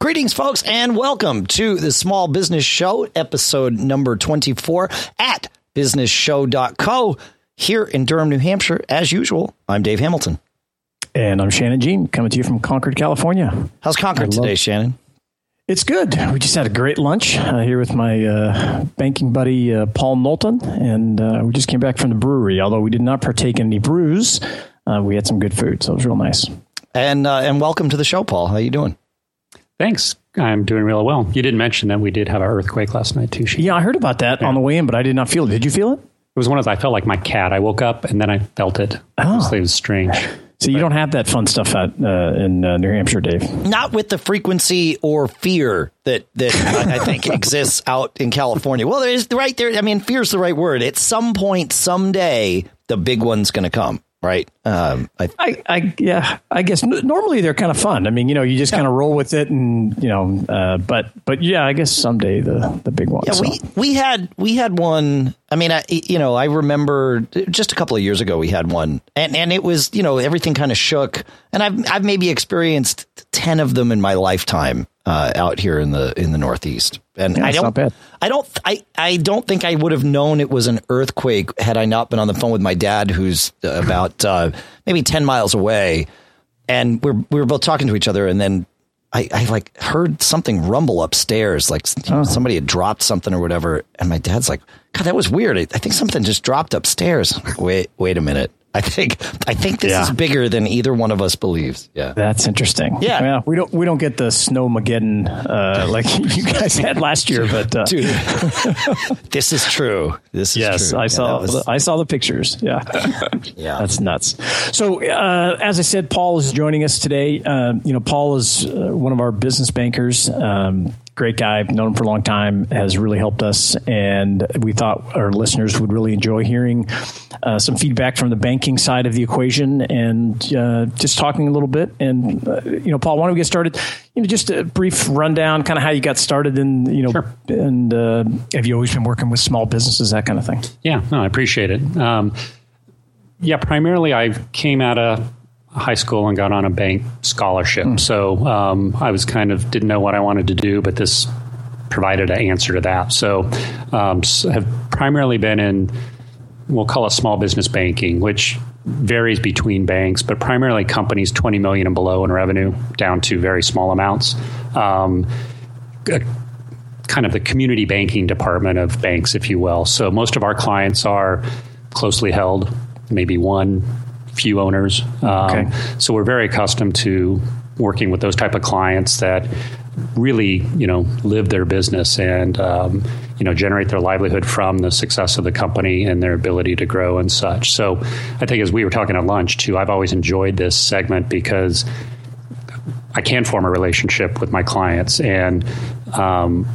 Greetings, folks, and welcome to the Small Business Show, episode number 24 at businessshow.co here in Durham, New Hampshire. As usual, I'm Dave Hamilton. And I'm Shannon Jean, coming to you from Concord, California. How's Concord today, Shannon? It's good. We just had a great lunch uh, here with my uh, banking buddy, uh, Paul Knowlton, and uh, we just came back from the brewery. Although we did not partake in any brews, uh, we had some good food, so it was real nice. And uh, and welcome to the show, Paul. How are you doing? Thanks. I'm doing real well. You didn't mention that we did have an earthquake last night too. Yeah, I heard about that yeah. on the way in, but I did not feel it. Did you feel it? It was one of those. I felt like my cat. I woke up and then I felt it. Oh, it was strange. So you don't have that fun stuff out uh, in uh, New Hampshire, Dave. Not with the frequency or fear that that I, I think exists out in California. Well, there's right there. I mean, fear is the right word. At some point, someday, the big one's going to come right? Um, I, I, I, yeah, I guess n- normally they're kind of fun. I mean, you know, you just yeah. kind of roll with it, and you know, uh, but but yeah, I guess someday the the big one. Yeah, so. we we had we had one. I mean, I you know, I remember just a couple of years ago we had one, and and it was you know everything kind of shook, and I've I've maybe experienced ten of them in my lifetime uh, out here in the in the Northeast. And yeah, I don't, I don't, I, I don't think I would have known it was an earthquake had I not been on the phone with my dad, who's about uh, maybe ten miles away, and we're we were both talking to each other, and then I, I like heard something rumble upstairs, like oh. somebody had dropped something or whatever, and my dad's like, "God, that was weird. I, I think something just dropped upstairs." wait, wait a minute. I think I think this yeah. is bigger than either one of us believes. Yeah, that's interesting. Yeah, well, we don't we don't get the snowmageddon uh, like you guys had last year, but uh, dude, this is true. This is yes, true. I yeah, saw was... I saw the pictures. Yeah, yeah, that's nuts. So uh, as I said, Paul is joining us today. Uh, you know, Paul is uh, one of our business bankers. Um, great guy, known him for a long time, has really helped us. And we thought our listeners would really enjoy hearing uh, some feedback from the banking side of the equation and uh, just talking a little bit. And, uh, you know, Paul, why don't we get started? You know, just a brief rundown, kind of how you got started in, you know, sure. and uh, have you always been working with small businesses, that kind of thing? Yeah, no, I appreciate it. Um, yeah, primarily I came out of high school and got on a bank scholarship. Mm. So um, I was kind of didn't know what I wanted to do, but this provided an answer to that. So um, have primarily been in we'll call it small business banking, which varies between banks, but primarily companies 20 million and below in revenue down to very small amounts. Um, kind of the community banking department of banks, if you will. So most of our clients are closely held, maybe one few owners. Um, okay. So we're very accustomed to working with those type of clients that really, you know, live their business and um, you know generate their livelihood from the success of the company and their ability to grow and such. So I think as we were talking at lunch too, I've always enjoyed this segment because I can form a relationship with my clients and. Um,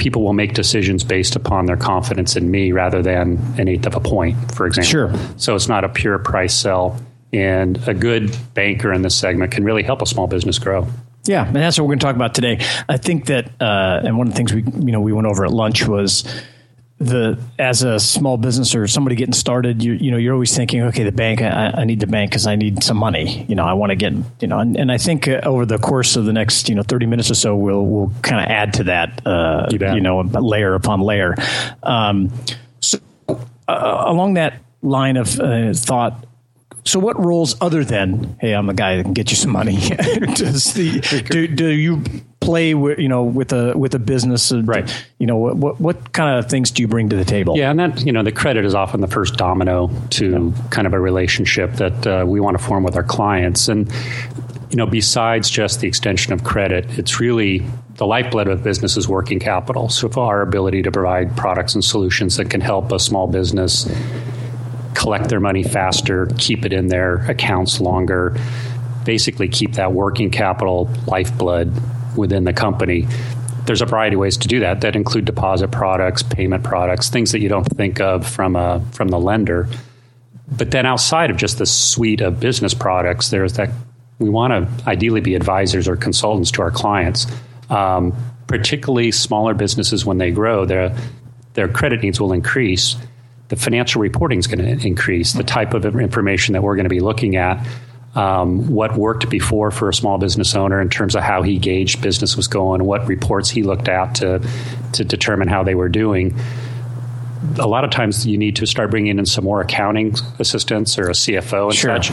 people will make decisions based upon their confidence in me rather than an eighth of a point, for example. Sure. So it's not a pure price sell. And a good banker in this segment can really help a small business grow. Yeah, and that's what we're going to talk about today. I think that, uh, and one of the things we you know we went over at lunch was the as a small business or somebody getting started, you you know you're always thinking, okay, the bank, I, I need the bank because I need some money. You know, I want to get you know, and, and I think uh, over the course of the next you know 30 minutes or so, we'll we'll kind of add to that, uh, you, you, know, layer upon layer. Um, so uh, along that line of uh, thought, so, what roles other than hey, I'm a guy that can get you some money? Does the do, do you play with you know with a with a business? Right. You know what, what, what kind of things do you bring to the table? Yeah, and that you know the credit is often the first domino to yeah. kind of a relationship that uh, we want to form with our clients, and you know besides just the extension of credit, it's really the lifeblood of business is working capital. So, our ability to provide products and solutions that can help a small business collect their money faster, keep it in their accounts longer, basically keep that working capital lifeblood within the company. There's a variety of ways to do that that include deposit products, payment products, things that you don't think of from a, from the lender. But then outside of just the suite of business products, there's that we want to ideally be advisors or consultants to our clients, um, particularly smaller businesses when they grow. Their their credit needs will increase the financial reporting is going to increase, the type of information that we're going to be looking at. Um, what worked before for a small business owner in terms of how he gauged business was going, what reports he looked at to to determine how they were doing. A lot of times, you need to start bringing in some more accounting assistants or a CFO and Sure. such.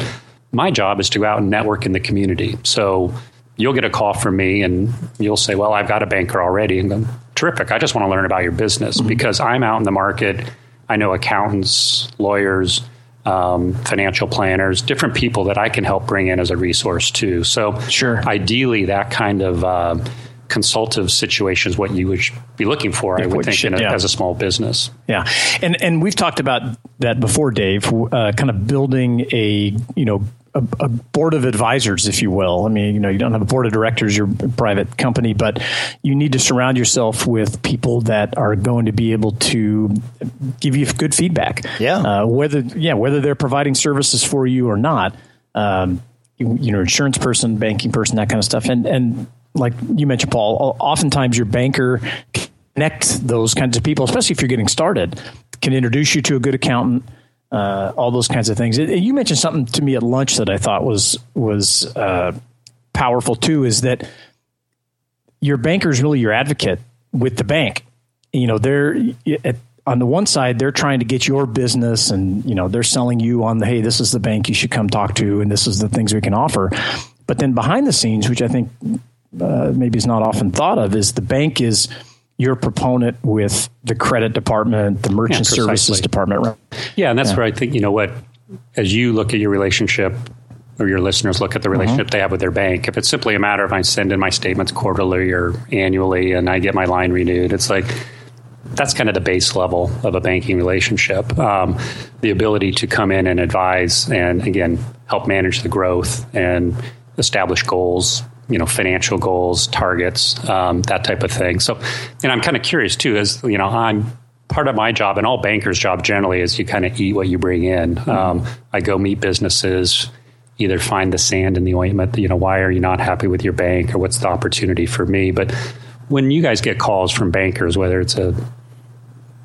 My job is to go out and network in the community. So you'll get a call from me, and you'll say, "Well, I've got a banker already," and go, "Terrific! I just want to learn about your business because I'm out in the market. I know accountants, lawyers." Um, financial planners, different people that I can help bring in as a resource too. So, Sure. ideally, that kind of uh, consultative situation is what you would be looking for. I would think should, in a, yeah. as a small business. Yeah, and and we've talked about that before, Dave. Uh, kind of building a you know a, a board of advisors, if you will. I mean, you know, you don't have a board of directors; you're a private company, but you need to surround yourself with people that are going to be able to give you good feedback. Yeah. uh, whether yeah whether they're providing services for you or not. Um, you, you know, insurance person, banking person, that kind of stuff, and and like you mentioned, Paul, oftentimes your banker connect those kinds of people, especially if you're getting started, can introduce you to a good accountant, uh, all those kinds of things. It- you mentioned something to me at lunch that I thought was was uh, powerful too. Is that your banker is really your advocate with the bank. You know, they're at, on the one side they're trying to get your business, and you know they're selling you on the hey, this is the bank you should come talk to, and this is the things we can offer. But then behind the scenes, which I think uh, maybe is not often thought of, is the bank is your proponent with the credit department, the merchant precisely. services department. Right? Yeah, and that's where I think you know what, as you look at your relationship. Or your listeners look at the relationship they have with their bank. If it's simply a matter of I send in my statements quarterly or annually and I get my line renewed, it's like that's kind of the base level of a banking relationship. Um, the ability to come in and advise and again help manage the growth and establish goals, you know, financial goals, targets, um, that type of thing. So, and I'm kind of curious too, as you know, I'm part of my job and all bankers' job generally is you kind of eat what you bring in. Um, I go meet businesses. Either find the sand in the ointment, you know, why are you not happy with your bank or what's the opportunity for me? But when you guys get calls from bankers, whether it's a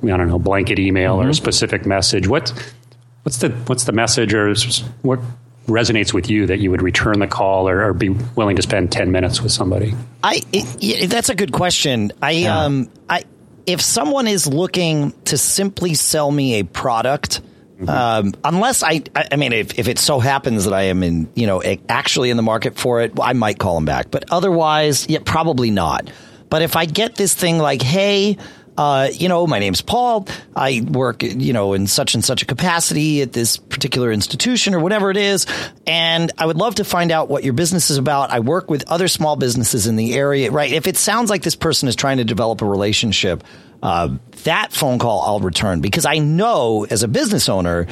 I don't know blanket email or a specific message, what what's the what's the message or what resonates with you that you would return the call or, or be willing to spend ten minutes with somebody? I it, yeah, that's a good question. I um I if someone is looking to simply sell me a product, um, unless I I I mean if if it so happens that I am in you know actually in the market for it, I might call them back. But otherwise, yeah, probably not. But if I get this thing like, hey. Uh, you know, my name's Paul. I work, you know, in such and such a capacity at this particular institution or whatever it is. And I would love to find out what your business is about. I work with other small businesses in the area, right? If it sounds like this person is trying to develop a relationship, uh, that phone call I'll return because I know as a business owner,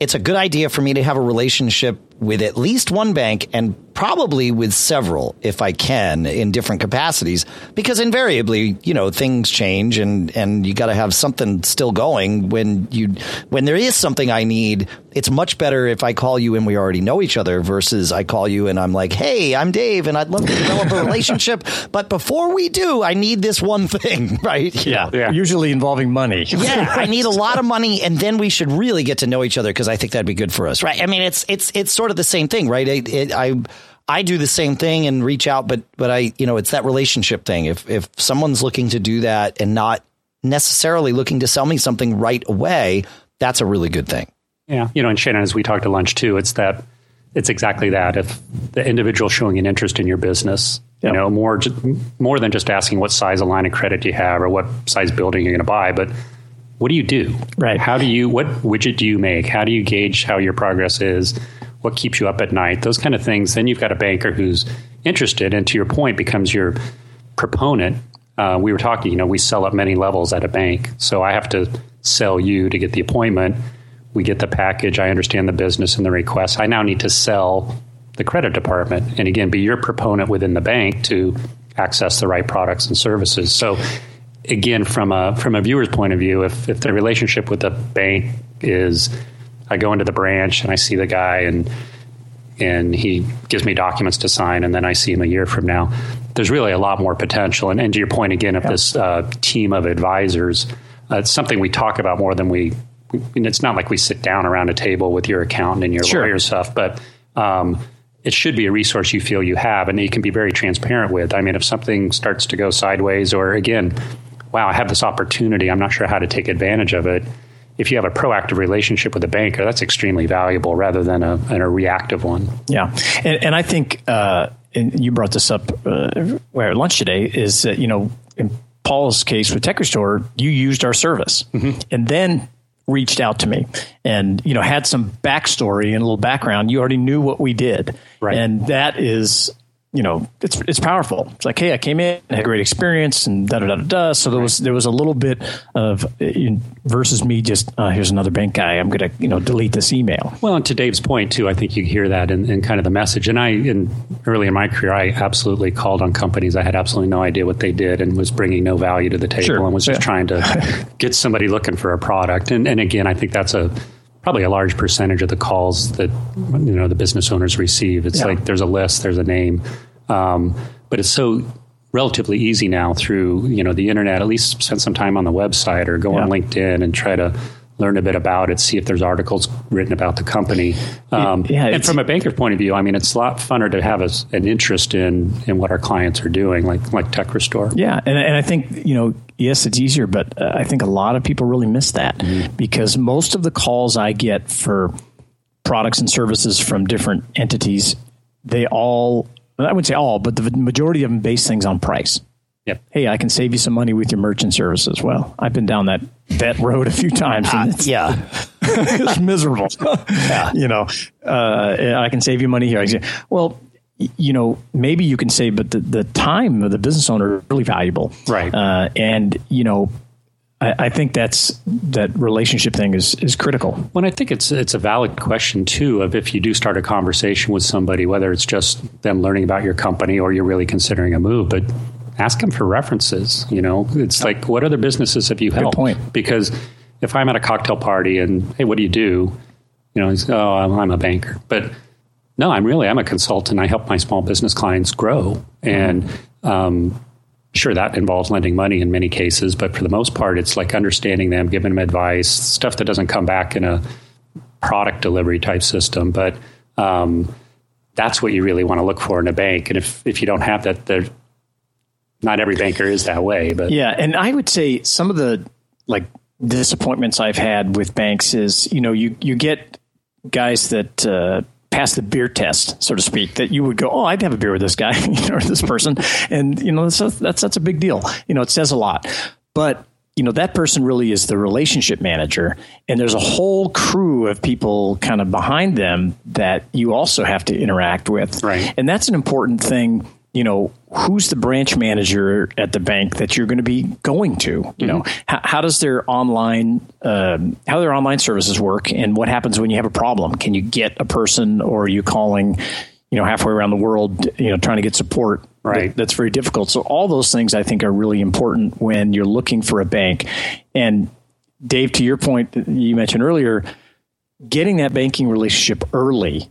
it's a good idea for me to have a relationship with at least one bank and probably with several if I can in different capacities because invariably, you know, things change and and you got to have something still going when you when there is something I need. It's much better if I call you and we already know each other versus I call you and I'm like, "Hey, I'm Dave and I'd love to develop a relationship, but before we do, I need this one thing," right? You know? Yeah. usually involving money. Yeah, I need a lot of money, and then we should really get to know each other because I think that'd be good for us, right? I mean, it's it's it's sort of the same thing, right? It, it, I I do the same thing and reach out, but but I you know it's that relationship thing. If if someone's looking to do that and not necessarily looking to sell me something right away, that's a really good thing. Yeah, you know, and Shannon, as we talked at lunch too, it's that it's exactly that. If the individual showing an interest in your business, Yeah. you know, more more than just asking what size of line of credit you have or what size building you're going to buy, but what do you do? Right. How do you what widget do you make? How do you gauge how your progress is? What keeps you up at night? Those kind of things. Then you've got a banker who's interested, and to your point, becomes your proponent. Uh, we were talking, you know, we sell at many levels at a bank, so I have to sell you to get the appointment. We get the package. I understand the business and the request. I now need to sell the credit department, and again, be your proponent within the bank to access the right products and services. So, again, from a from a viewer's point of view, if if the relationship with the bank is, I go into the branch and I see the guy and and he gives me documents to sign, and then I see him a year from now. There's really a lot more potential. And, and to your point again of this uh, team of advisors, uh, it's something we talk about more than we. we- and it's not like we sit down around a table with your accountant and your Sure. lawyer stuff, but um, it should be a resource you feel you have and you can be very transparent with. I mean, if something starts to go sideways, or again, wow, I have this opportunity, I'm not sure how to take advantage of it. If you have a proactive relationship with a banker, that's extremely valuable rather than a, than a reactive one. Yeah, and, and I think, uh, and you brought this up uh, where at lunch today, is that you know in Paul's case with Tech Restore, you used our service, mm-hmm. and then reached out to me and you know had some backstory and a little background you already knew what we did right and that is you know, it's it's powerful. It's like, hey, I came in, had a great experience, and da da da da. So there was there was a little bit of versus me just uh, here's another bank guy. I'm gonna you know delete this email. Well, and to Dave's point too, I think you hear that in, in kind of the message. And I, in early in my career, I absolutely called on companies I had absolutely no idea what they did and was bringing no value to the table sure. and was just yeah. trying to get somebody looking for a product. And and again, I think that's a probably a large percentage of the calls that you know the business owners receive. It's yeah. like there's a list, there's a name, um, but it's so relatively easy now through you know the internet. At least spend some time on the website or go yeah. on LinkedIn and try to learn a bit about it, see if there's articles written about the company. Um, yeah, and from a banker's point of view, I mean, it's a lot funner to have a, an interest in in what our clients are doing, like like Tech Restore. Yeah, and, and I think you know, yes, it's easier, but uh, I think a lot of people really miss that mm-hmm. because most of the calls I get for products and services from different entities, they all I wouldn't say all, but the majority of them base things on price. Yep. Hey, I can save you some money with your merchant services. Well, I've been down that that road a few times. Uh, yeah, it's miserable. yeah. You know, uh, I can save you money here. Say, Well, you know, maybe you can save, but the, the time of the business owner is really valuable. Right. Uh, and, you know, I, I, think that's that relationship thing is is critical. Well, I think it's it's a valid question too of if you do start a conversation with somebody, whether it's just them learning about your company or you're really considering a move, but ask them for references. You know, it's like what other businesses have you helped? Good point. Because if I'm at a cocktail party and hey, what do you do? You know, he's, oh, I'm a banker, but no, I'm really I'm a consultant. I help my small business clients grow, and um, Sure, that involves lending money in many cases, but for the most part, it's like understanding them, giving them advice, stuff that doesn't come back in a product delivery type system. But um, that's what you really want to look for in a bank. And if, if you don't have that, there, not every banker is that way. But yeah, and I would say some of the like disappointments I've had with banks is you know you you get guys that uh, pass the beer test, so to speak, that you would go, oh, I'd have a beer with this guy or this person, and you know that's a, that's that's a big deal. You know, it says a lot, but you know that person really is the relationship manager and there's a whole crew of people kind of behind them that you also have to interact with right and that's an important thing you know who's the branch manager at the bank that you're going to be going to you mm-hmm. know? How, how, does their online um, how their online services work and what happens when you have a problem? Can you get a person or are you calling you know halfway around the world you know trying to get support? Right. that, that's very difficult. So all those things i think are really important when you're looking for a bank. And dave to your point you mentioned earlier getting that banking relationship early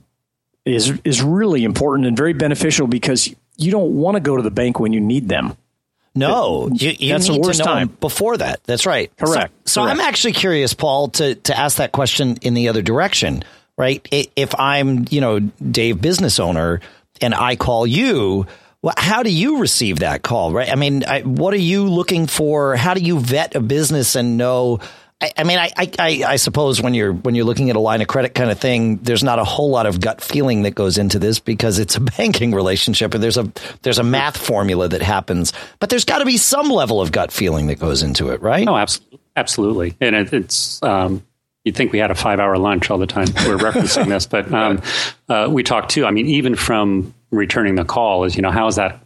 is is really important and very beneficial because you don't want to go to the bank when you need them. No, you, you that's need the worst time. before that. That's right. Correct. So, so Correct. I'm actually curious, Paul, to to ask that question in the other direction, right? If I'm, you know, Dave, business owner, and I call you, well, how do you receive that call, right? I mean, I, what are you looking for? How do you vet a business and know? I, I mean, I, I, I suppose when you're when you're looking at a line of credit kind of thing, there's not a whole lot of gut feeling that goes into this because it's a banking relationship and there's a there's a math formula that happens, but there's got to be some level of gut feeling that goes into it, right? Oh, absolutely, absolutely, and it, it's. Um, you'd think we had a five hour lunch all the time. We're referencing this, but um, uh, we talked too. I mean, even from returning the call, is you know how is that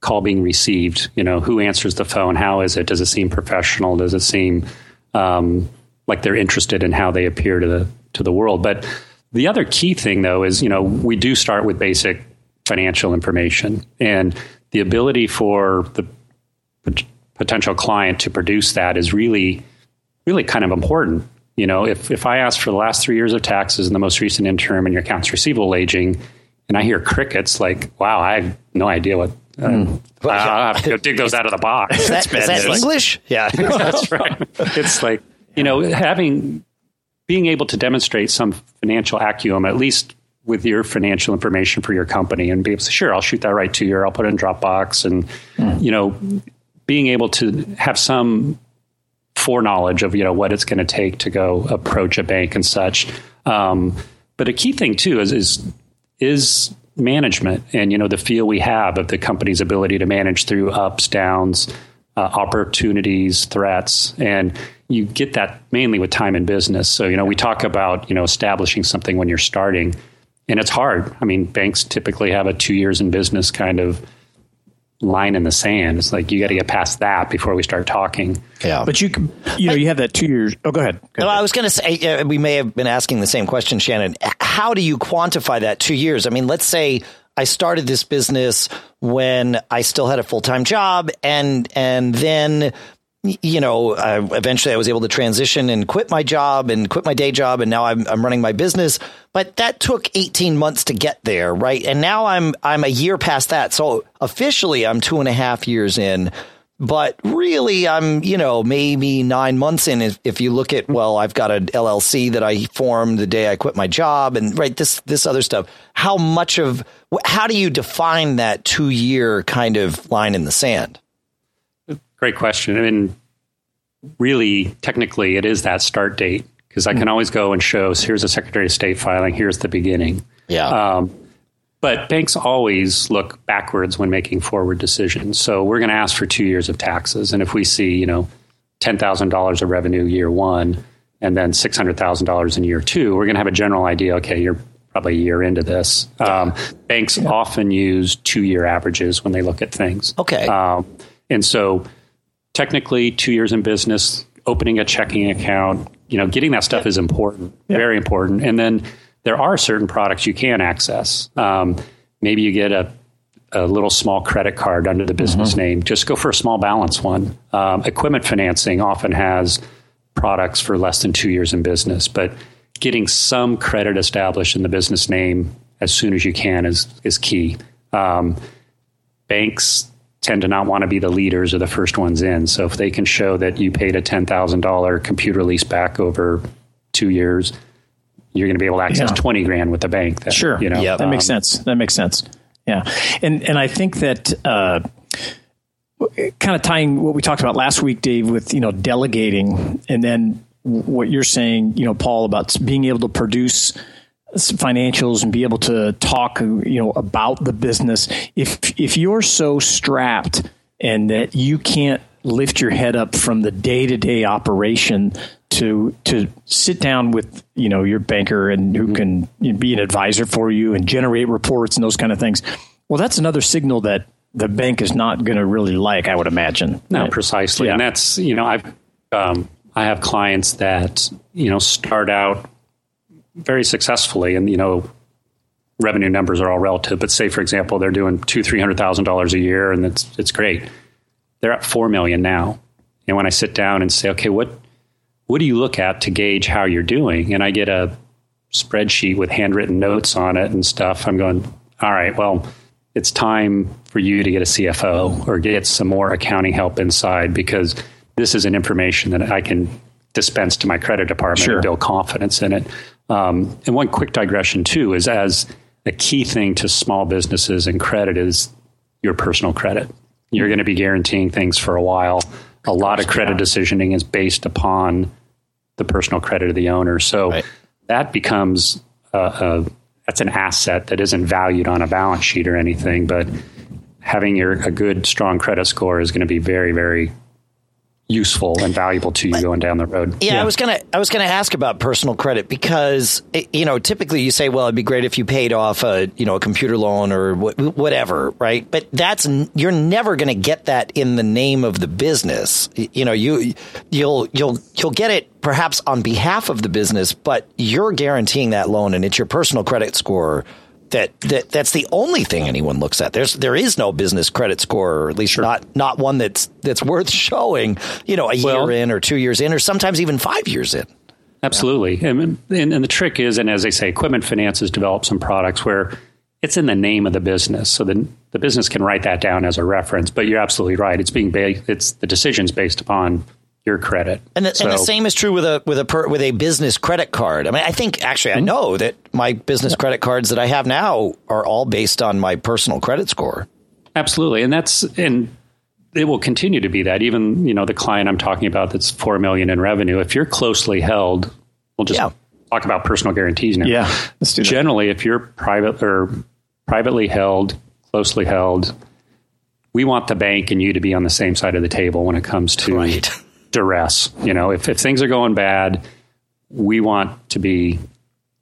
call being received? You know, who answers the phone? How is it? Does it seem professional? Does it seem um, like they're interested in how they appear to the to the world. But the other key thing, though, is you know we do start with basic financial information and the ability for the potential client to produce that is really really kind of important. You know, if if I ask for the last three years of taxes and the most recent interim and your accounts receivable aging, and I hear crickets, like, wow, I have no idea what Mm. I have to go dig those out of the box. Is that, is that English? Yeah, that's right. It's like you know having being able to demonstrate some financial acumen, at least with your financial information for your company and be able to say, sure, I'll shoot that right to you, or I'll put it in Dropbox. And, mm. you know, being able to have some foreknowledge of, you know, what it's going to take to go approach a bank and such. Um, but a key thing too is, is, is management and, you know, the feel we have of the company's ability to manage through ups, downs, uh, opportunities, threats. And, you get that mainly with time in business. So, you know, we talk about, you know, establishing something when you're starting and it's hard. I mean, banks typically have a two years in business kind of line in the sand. It's like you got to get past that before we start talking. Yeah, but you you know you have that two years. Oh, go ahead. Go no, I was going to say uh, we may have been asking the same question, Shannon. How do you quantify that two years? I mean, let's say I started this business when I still had a full time job, and and then you know, uh, eventually I was able to transition and quit my job and quit my day job, and now I'm I'm running my business. But that took 18 months to get there, right? And now I'm I'm a year past that, so officially I'm two and a half years in. But really, I'm you know maybe nine months in. If, if you look at well, I've got an LLC that I formed the day I quit my job, and right this this other stuff. How much of how do you define that two year kind of line in the sand? Great question. I mean, really, technically, it is that start date because I can mm. always go and show. Here's a Secretary of State filing. Here's the beginning. Yeah. Um, but banks always look backwards when making forward decisions. So we're going to ask for two years of taxes, and if we see, you know, ten thousand dollars of revenue year one, and then six hundred thousand dollars in year two, we're going to have a general idea. Okay, you're probably a year into this. Um, banks yeah. often use two year averages when they look at things. Okay. Um, and so technically two years in business, opening a checking account, you know, getting that stuff is important, yeah. very important. And then there are certain products you can access. Um, maybe you get a, a little small credit card under the business mm-hmm. name. Just go for a small balance one. Um, equipment financing often has products for less than two years in business, but getting some credit established in the business name as soon as you can is is key. Um, banks tend to not want to be the leaders or the first ones in. So if they can show that you paid a ten thousand dollar computer lease back over two years, you're going to be able to access yeah. twenty grand with the bank. That, sure, you know, yeah, that um, makes sense. That makes sense. Yeah, and and I think that. Uh, kind of tying what we talked about last week, Dave, with you know delegating, and then what you're saying, you know, Paul, about being able to produce financials and be able to talk you know about the business if if you're so strapped and that you can't lift your head up from the day-to-day operation to to sit down with you know your banker and who can be an advisor for you and generate reports and those kind of things well that's another signal that the bank is not going to really like i would imagine no right? precisely yeah. and that's you know i've um, i have clients that you know start out very successfully, and you know, revenue numbers are all relative. But say, for example, they're doing two, three hundred thousand dollars a year, and it's it's great. They're at four million now. And when I sit down and say, okay, what what do you look at to gauge how you're doing? And I get a spreadsheet with handwritten notes on it and stuff. I'm going, all right, well, it's time for you to get a CFO or get some more accounting help inside because this is an information that I can dispense to my credit department sure. and build confidence in it. Um, and one quick digression too is as a key thing to small businesses and credit is your personal credit. You're going to be guaranteeing things for a while. A lot of credit decisioning is based upon the personal credit of the owner. So right. that becomes a, a, that's an asset that isn't valued on a balance sheet or anything, but having your a good strong credit score is going to be very very useful and valuable to you going down the road. Yeah, yeah, I was gonna I was gonna ask about personal credit because you know typically you say, well, it'd be great if you paid off a you know a computer loan or whatever, right? But that's you're never going to get that in the name of the business. You know, you you'll you'll you'll get it perhaps on behalf of the business, but you're guaranteeing that loan, and it's your personal credit score that, that that's the only thing anyone looks at. There's there is no business credit score, or at least sure. not not one that's that's worth showing. You know, a well, year in or two years in, or sometimes even five years in. Absolutely, yeah. and, and, and the trick is, and as they say, equipment finance has developed some products where it's in the name of the business, so the the business can write that down as a reference. But you're absolutely right; it's being based, it's the decisions based upon your credit. And the, so, and the same is true with a with a per, with a business credit card. I mean, I think actually I mm-hmm. know that my business credit cards that I have now are all based on my personal credit score. Absolutely, and that's and it will continue to be that. Even you know the client I'm talking about that's four million in revenue. If you're closely held, we'll just yeah. talk about personal guarantees now. Yeah, generally, if you're private or privately held, closely held, we want the bank and you to be on the same side of the table when it comes to right. duress. You know, if, if things are going bad, we want to be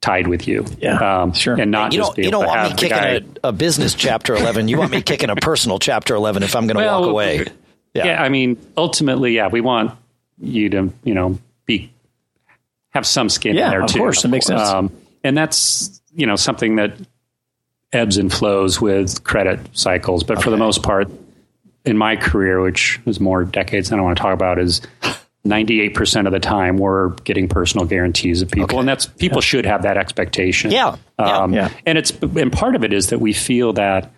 tied with you. Yeah, um, sure. And not you don't, you don't want me kicking a, a, business chapter 11. You want me kicking a personal chapter 11 if I'm going to well, walk away. Yeah. yeah. I mean, ultimately, yeah, we want you to, you know, be, have some skin yeah, in there of too. Of course, it makes sense. Um, and that's, you know, something that ebbs and flows with credit cycles. But okay. for the most part, in my career, which is more decades than I want to talk about, is 98% of the time we're getting personal guarantees of people. Okay. And that's people yeah. should have that expectation. Yeah. Um, yeah. And it's and part of it is that we feel that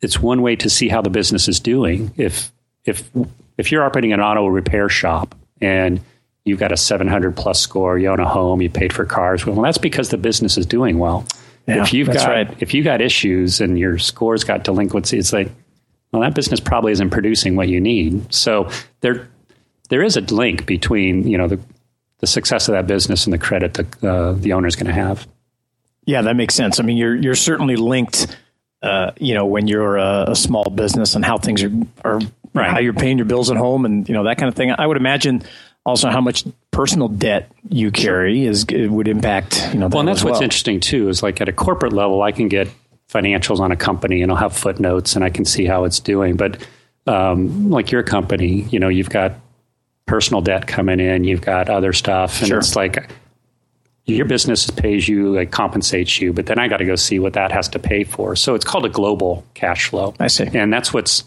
it's one way to see how the business is doing. If if if you're operating an auto repair shop and you've got a 700 plus score, you own a home, you paid for cars, well, that's because the business is doing well. Yeah, if you've got right. if you got issues and your scores got delinquency, it's like, well, that business probably isn't producing what you need. So there there is a link between you know the the success of that business and the credit that uh, the owner is going to have. Yeah, that makes sense. I mean, you're you're certainly linked. Uh, you know, when you're a, a, small business and how things are, are right. how you're paying your bills at home and you know that kind of thing. I would imagine also how much personal debt you carry is would impact you know. well, and that's well. what's interesting too is like at a corporate level, I can get financials on a company and I'll have footnotes and I can see how it's doing. But um, like your company, you know, you've got personal debt coming in, you've got other stuff, and sure. it's like your business pays you, it compensates you, but then I got to go see what that has to pay for. So it's called a global cash flow. I see, and that's what's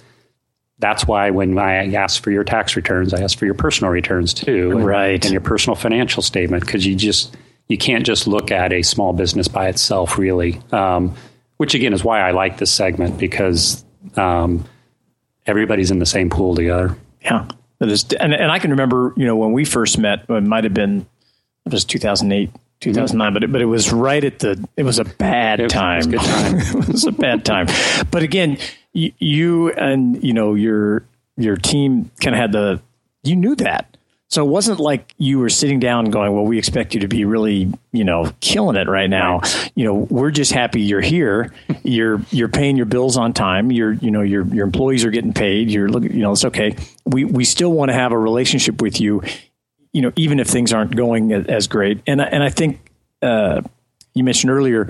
that's why when I ask for your tax returns, I ask for your personal returns too, and, right, and your personal financial statement because you just you can't just look at a small business by itself, really. Um, which again is why I like this segment because um, everybody's in the same pool together. Yeah, is, and and I can remember you know when we first met, it might have been it was 2008 2009, but it, but it was right at the. It was a bad it time. It was, time. it was a bad time. But again, you, you and you know your your team kind of had the. You knew that, so it wasn't like you were sitting down going, "Well, we expect you to be really, you know, killing it right now." You know, we're just happy you're here. you're you're paying your bills on time. You're you know your your employees are getting paid. You're looking, you know, it's okay. We we still want to have a relationship with you, you know, even if things aren't going as great. And and I think uh, you mentioned earlier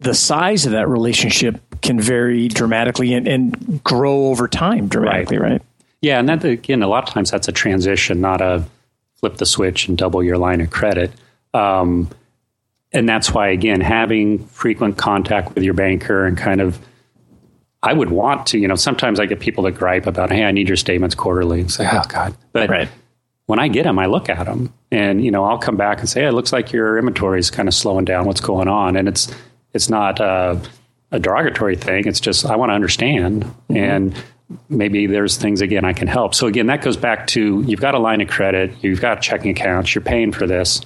the size of that relationship can vary dramatically and, and grow over time dramatically, right? right? Yeah, and that again, a lot of times that's a transition, not a flip the switch and double your line of credit. Um, and that's why, again, having frequent contact with your banker and kind of, I would want to, you know, sometimes I get people that gripe about, hey, I need your statements quarterly. It's like, oh God, but right. when I get them, I look at them, and you know, I'll come back and say, hey, it looks like your inventory is kind of slowing down. What's going on? And it's it's not a derogatory thing. It's just I want to understand mm-hmm. and maybe there's things again I can help. So again, that goes back to you've got a line of credit, you've got checking accounts, you're paying for this.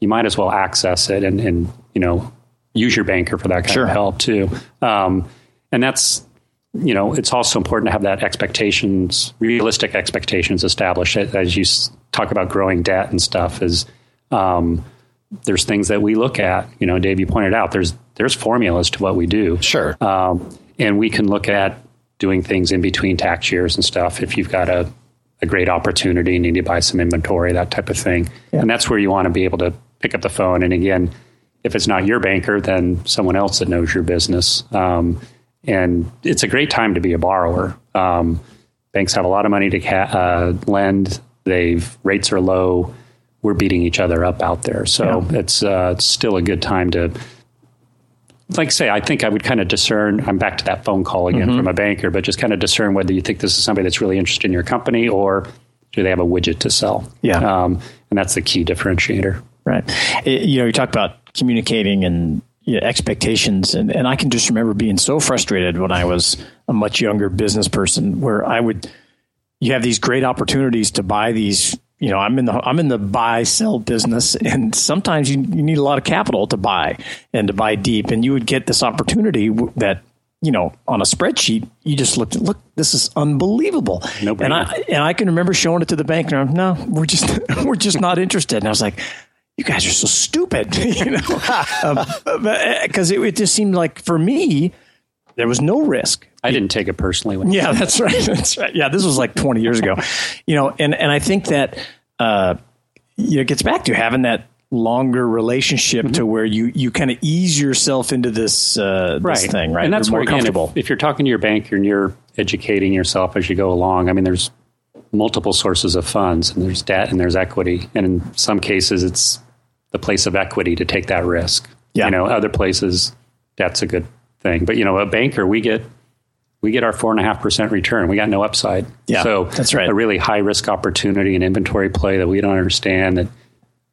You might as well access it and, and you know use your banker for that kind sure. of help too. Um, and that's you know it's also important to have that expectations, realistic expectations established as you talk about growing debt and stuff. Is um, there's things that we look at. You know, Dave, you pointed out there's there's formulas to what we do. Sure. Um, and we can look at doing things in between tax years and stuff if you've got a, a great opportunity, and need to buy some inventory, that type of thing. Yeah. And that's where you want to be able to pick up the phone. And again, if it's not your banker, then someone else that knows your business. Um, and it's a great time to be a borrower. Um, banks have a lot of money to ca- uh, lend. They've rates are low. We're beating each other up out there, so yeah. it's uh, it's still a good time to like I say, I think I would kind of discern. I'm back to that phone call again mm-hmm. from a banker, but just kind of discern whether you think this is somebody that's really interested in your company or do they have a widget to sell? Yeah, um, and that's the key differentiator. Right. It, you know, you talk about communicating and you know, expectations, and, and I can just remember being so frustrated when I was a much younger business person, where I would you have these great opportunities to buy these you know, I'm in the I'm in the buy sell business, and sometimes you, you need a lot of capital to buy and to buy deep, and you would get this opportunity that you know on a spreadsheet you just looked look this is unbelievable. No and I and I can remember showing it to the bank and I'm, no we're just we're just not interested. And I was like you guys are so stupid you know? Because um, it, it just seemed like for me there was no risk I didn't take it personally. When yeah, that's right. That's right. Yeah, this was like 20 years ago. You know, and and I think that uh, you know, it gets back to having that longer relationship mm-hmm. to where you you kind of ease yourself into this, uh, right. this thing, right? And that's more again, comfortable. If, if, you're talking to your bank and you're educating yourself as you go along, I mean, there's multiple sources of funds, and there's debt and there's equity, and in some cases, it's the place of equity to take that risk. Yeah. You know, other places, debt's a good thing, but you know, a banker, we get we get our four and a half percent return. We got no upside. Yeah, so that's right. A really high risk opportunity, an inventory play that we don't understand that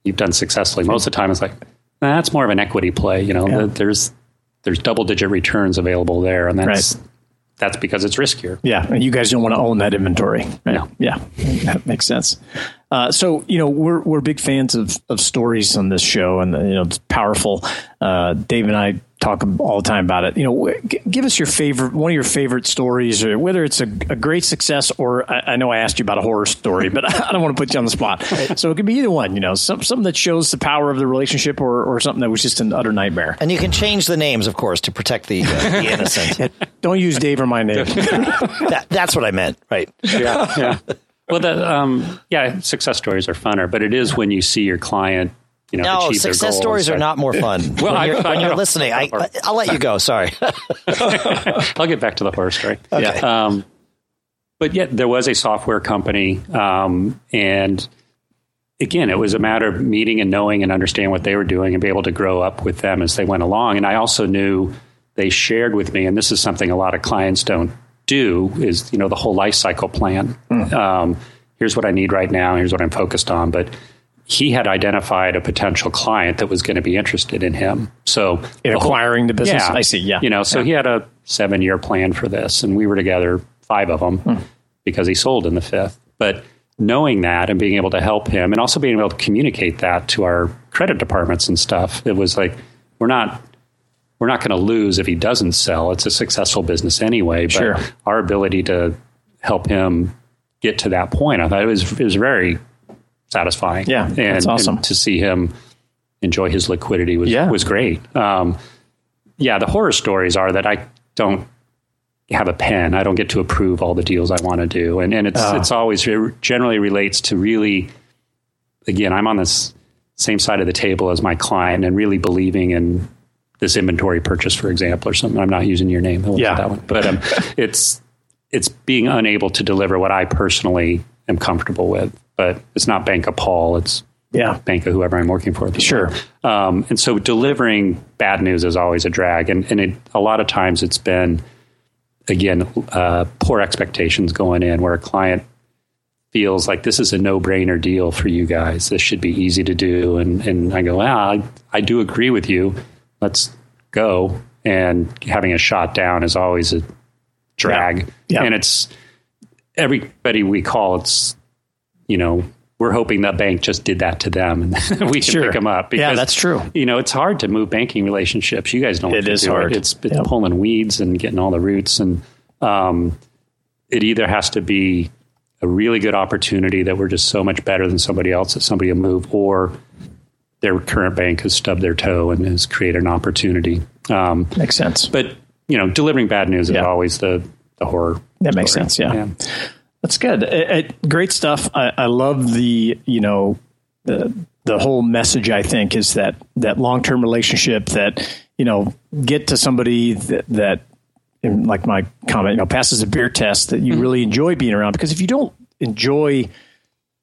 you've done successfully. Most of the time, it's like nah, that's more of an equity play. You know, yeah. there's there's double digit returns available there, and that's right. that's because it's riskier. Yeah, and you guys don't want to own that inventory. Right? No. Yeah, that makes sense. Uh, so you know we're we're big fans of of stories on this show, and you know it's powerful. Uh, Dave and I talk all the time about it. You know, g- give us your favorite, one of your favorite stories, or whether it's a, a great success or I, I, know I asked you about a horror story, but I don't want to put you on the spot. So it could be either one. You know, some, something that shows the power of the relationship, or, or something that was just an utter nightmare. And you can change the names, of course, to protect the, uh, the innocent. don't use Dave or my name. that, that's what I meant, right? Yeah, yeah. Well, the, um, yeah, success stories are funner, but it is when you see your client you know, no, success stories are not more fun. well, when you're, when you're listening, I, will let you go. Sorry. I'll get back to the horror story. Okay. Yeah. Um, but yet there was a software company, um, and again, it was a matter of meeting and knowing and understanding what they were doing and be able to grow up with them as they went along. And I also knew they shared with me, and this is something a lot of clients don't do, is you know the whole life cycle plan. Mm. Um, here's what I need right now. Here's what I'm focused on, but he had identified a potential client that was going to be interested in him. So in acquiring the business, yeah, I see. Yeah, you know, so yeah. he had a seven year plan for this, and we were together five of them hmm. because he sold in the fifth. But knowing that and being able to help him, and also being able to communicate that to our credit departments and stuff, it was like we're not we're not going to lose if he doesn't sell. It's a successful business anyway. But sure. our ability to help him get to that point, I thought it was it was very satisfying. Yeah, and, that's awesome. And to see him enjoy his liquidity was yeah. was great. Um, yeah, the horror stories are that I don't have a pen. I don't get to approve all the deals I want to do, and and it's uh. it's always it generally relates to really. Again, I'm on this same side of the table as my client, and really believing in this inventory purchase, for example, or something. I'm not using your name. Yeah, that one, but um, it's it's being unable to deliver what I personally am comfortable with but it's not Bank of Paul. It's yeah. Bank of whoever I'm working for. Sure. Um, and so delivering bad news is always a drag. And, and it, a lot of times it's been, again, uh, poor expectations going in where a client feels like this is a no brainer deal for you guys. This should be easy to do. And, and I go, ah, I, I do agree with you. Let's go. And having a shot down is always a drag. Yeah. Yeah. And it's everybody we call, it's you know, we're hoping that bank just did that to them and we can sure. pick them up. Because, yeah, that's true. You know, it's hard to move banking relationships. You guys know it is hard. It. It's, it's yep. pulling weeds and getting all the roots. And um, it either has to be a really good opportunity that we're just so much better than somebody else that somebody will move, or their current bank has stubbed their toe and has created an opportunity. Um, makes sense. But, you know, delivering bad news yeah. is always the, the horror. That story. makes sense. yeah. yeah. That's good. It, it, great stuff. I, I, love the you know the the whole message. I think is that that long term relationship that you know get to somebody that, that like my comment, you know, passes a beer test that you mm-hmm. really enjoy being around. Because if you don't enjoy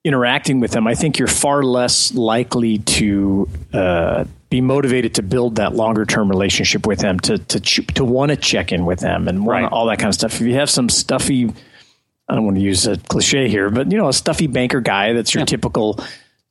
interacting with them, I think you're far less likely to uh, be motivated to build that longer term relationship with them, to to to want to check in with them, and right. all that kind of stuff. If you have some stuffy I don't want to use a cliche here, but you know, a stuffy banker guy that's your yeah. typical,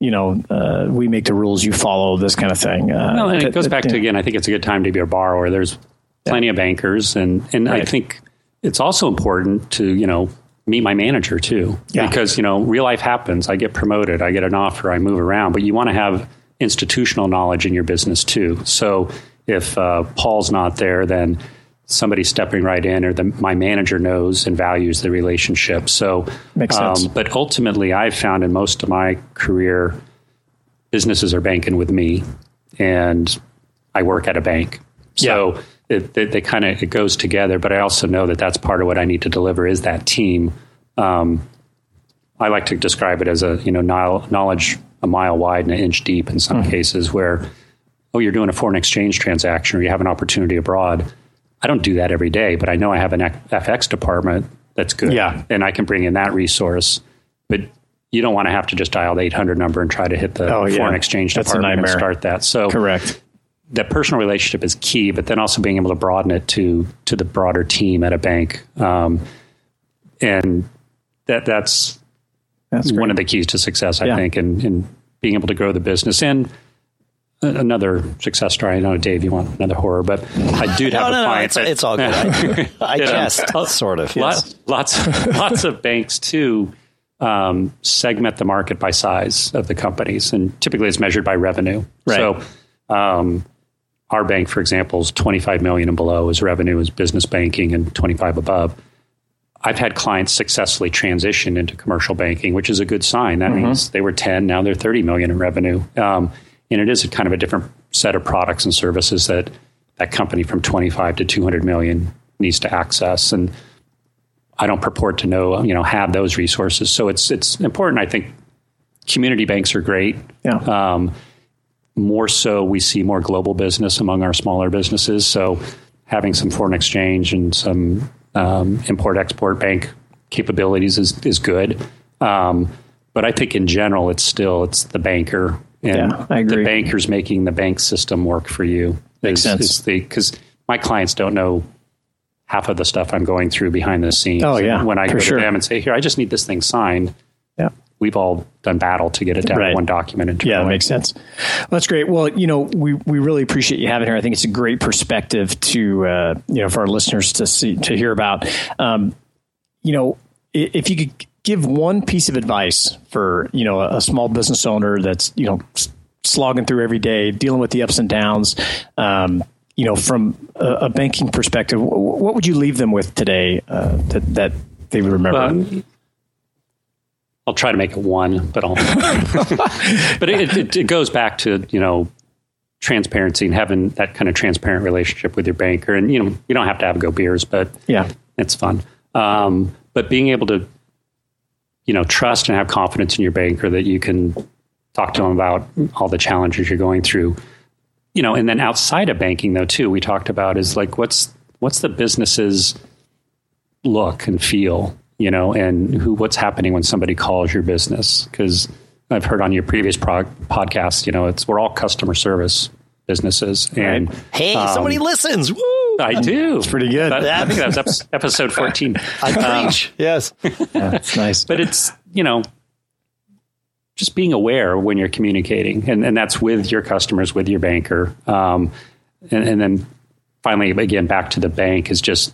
you know, uh, we make the rules, you follow this kind of thing. Uh, well, and it goes back to again, I think it's a good time to be a borrower. There's plenty yeah. of bankers, and and right. I think it's also important to you know meet my manager too. Yeah. Because, you know, real life happens. I get promoted, I get an offer, I move around, but you want to have institutional knowledge in your business too. So if uh, Paul's not there, then somebody stepping right in or the, my manager knows and values the relationship. So, Makes sense. but ultimately, I've found in most of my career, businesses are banking with me and I work at a bank. So Yeah. it, they, they kind of, it goes together, but I also know that that's part of what I need to deliver is that team. Um, I like to describe it as a, you know, knowledge a mile wide and an inch deep in some cases where, oh, you're doing a foreign exchange transaction or you have an opportunity abroad. I don't do that every day, but I know I have an FX department that's good. Yeah. And I can bring in that resource. But you don't want to have to just dial the 800 number and try to hit the Oh, yeah. foreign exchange That's a department and start that. So Correct. that personal relationship is key, but then also being able to broaden it to to the broader team at a bank, um, and that that's That's great. one of the keys to success, I Yeah. think, in, in being able to grow the business. And another success story. I know, Dave, you want another horror, but I do have No, a no, no. It's, that- it's all good. I, I Yeah. jest, sort of. Yes. Lots, lots, lots of banks too um, segment the market by size of the companies, and typically it's measured by revenue. Right. So, um, our bank, for example, is 25 million and below is revenue is business banking, and 25 above. I've had clients successfully transition into commercial banking, which is a good sign. That means they were 10, now they're 30 million in revenue. Um, and it is a kind of a different set of products and services that that company from 25 to 200 million needs to access. And I don't purport to know, you know, have those resources. So it's it's important. I think community banks are great. Yeah. Um, more so, we see more global business among our smaller businesses. So having some foreign exchange and some um, import export bank capabilities is is good. Um, but I think in general, it's still it's the banker and Yeah, I agree. the banker's making the bank system work for you. Makes is, sense. because my clients don't know half of the stuff I'm going through behind the scenes. Oh, yeah, when I go sure. to them and say, "Here, I just need this thing signed," yeah. we've all done battle to get it down Right. to one document. Internally. Yeah, that makes sense. Well, that's great. Well, you know, we, we really appreciate you having here. I think it's a great perspective to uh, you know for our listeners to see to hear about. Um, you know, if you could give one piece of advice for you know a, a small business owner that's you know slogging through every day, dealing with the ups and downs. Um, you know, from a, a banking perspective, wh- what would you leave them with today uh, that that they would remember? Um, I'll try to make it one, but I'll. but it, it, it goes back to you know transparency and having that kind of transparent relationship with your banker, and you know you don't have to have a go beers, but yeah, it's fun. Um, but being able to, you know, trust and have confidence in your banker that you can talk to them about all the challenges you're going through. You know, and then outside of banking, though, too, we talked about is like what's what's the business's look and feel, you know, and who what's happening when somebody calls your business because I've heard on your previous prog- podcast, you know, it's we're all customer service businesses, and Hey, somebody listens. Woo! I do. It's pretty good. That- I think that was episode 14. I preach. yes. yeah, it's nice. But it's, you know, just being aware when you're communicating, and, and that's with your customers, with your banker. Um, and, and then finally, again, back to the bank is just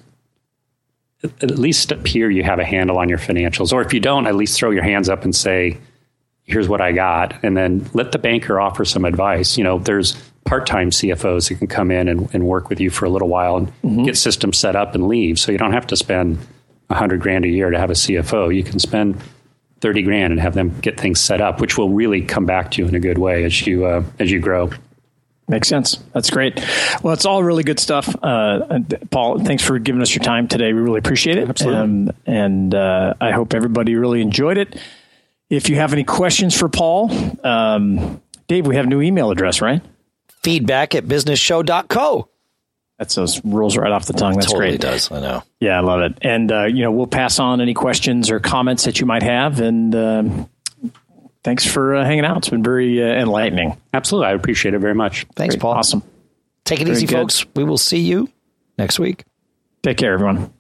at at least appear you have a handle on your financials. Or if you don't, at least throw your hands up and say, here's what I got. And then let the banker offer some advice. You know, there's part time CFOs who can come in and, and work with you for a little while and get systems set up and leave. So you don't have to spend a hundred grand a year to have a CFO. You can spend 30 grand and have them get things set up, which will really come back to you in a good way as you, uh, as you grow. Makes sense. That's great. Well, it's all really good stuff. Uh, Paul, thanks for giving us your time today. We really appreciate it. Absolutely. Um, and uh, I hope everybody really enjoyed it. If you have any questions for Paul, um, Dave, we have a new email address, right? Feedback at businessshow.co. That's those rolls right off the tongue. That's totally great. does. I know. Yeah, I love it. And uh, you know, we'll pass on any questions or comments that you might have. And um, thanks for uh, hanging out. It's been very uh, enlightening. Absolutely. I appreciate it very much. Thanks, Great. Paul. Awesome. Take it Very easy, good. folks. We will see you next week. Take care, everyone.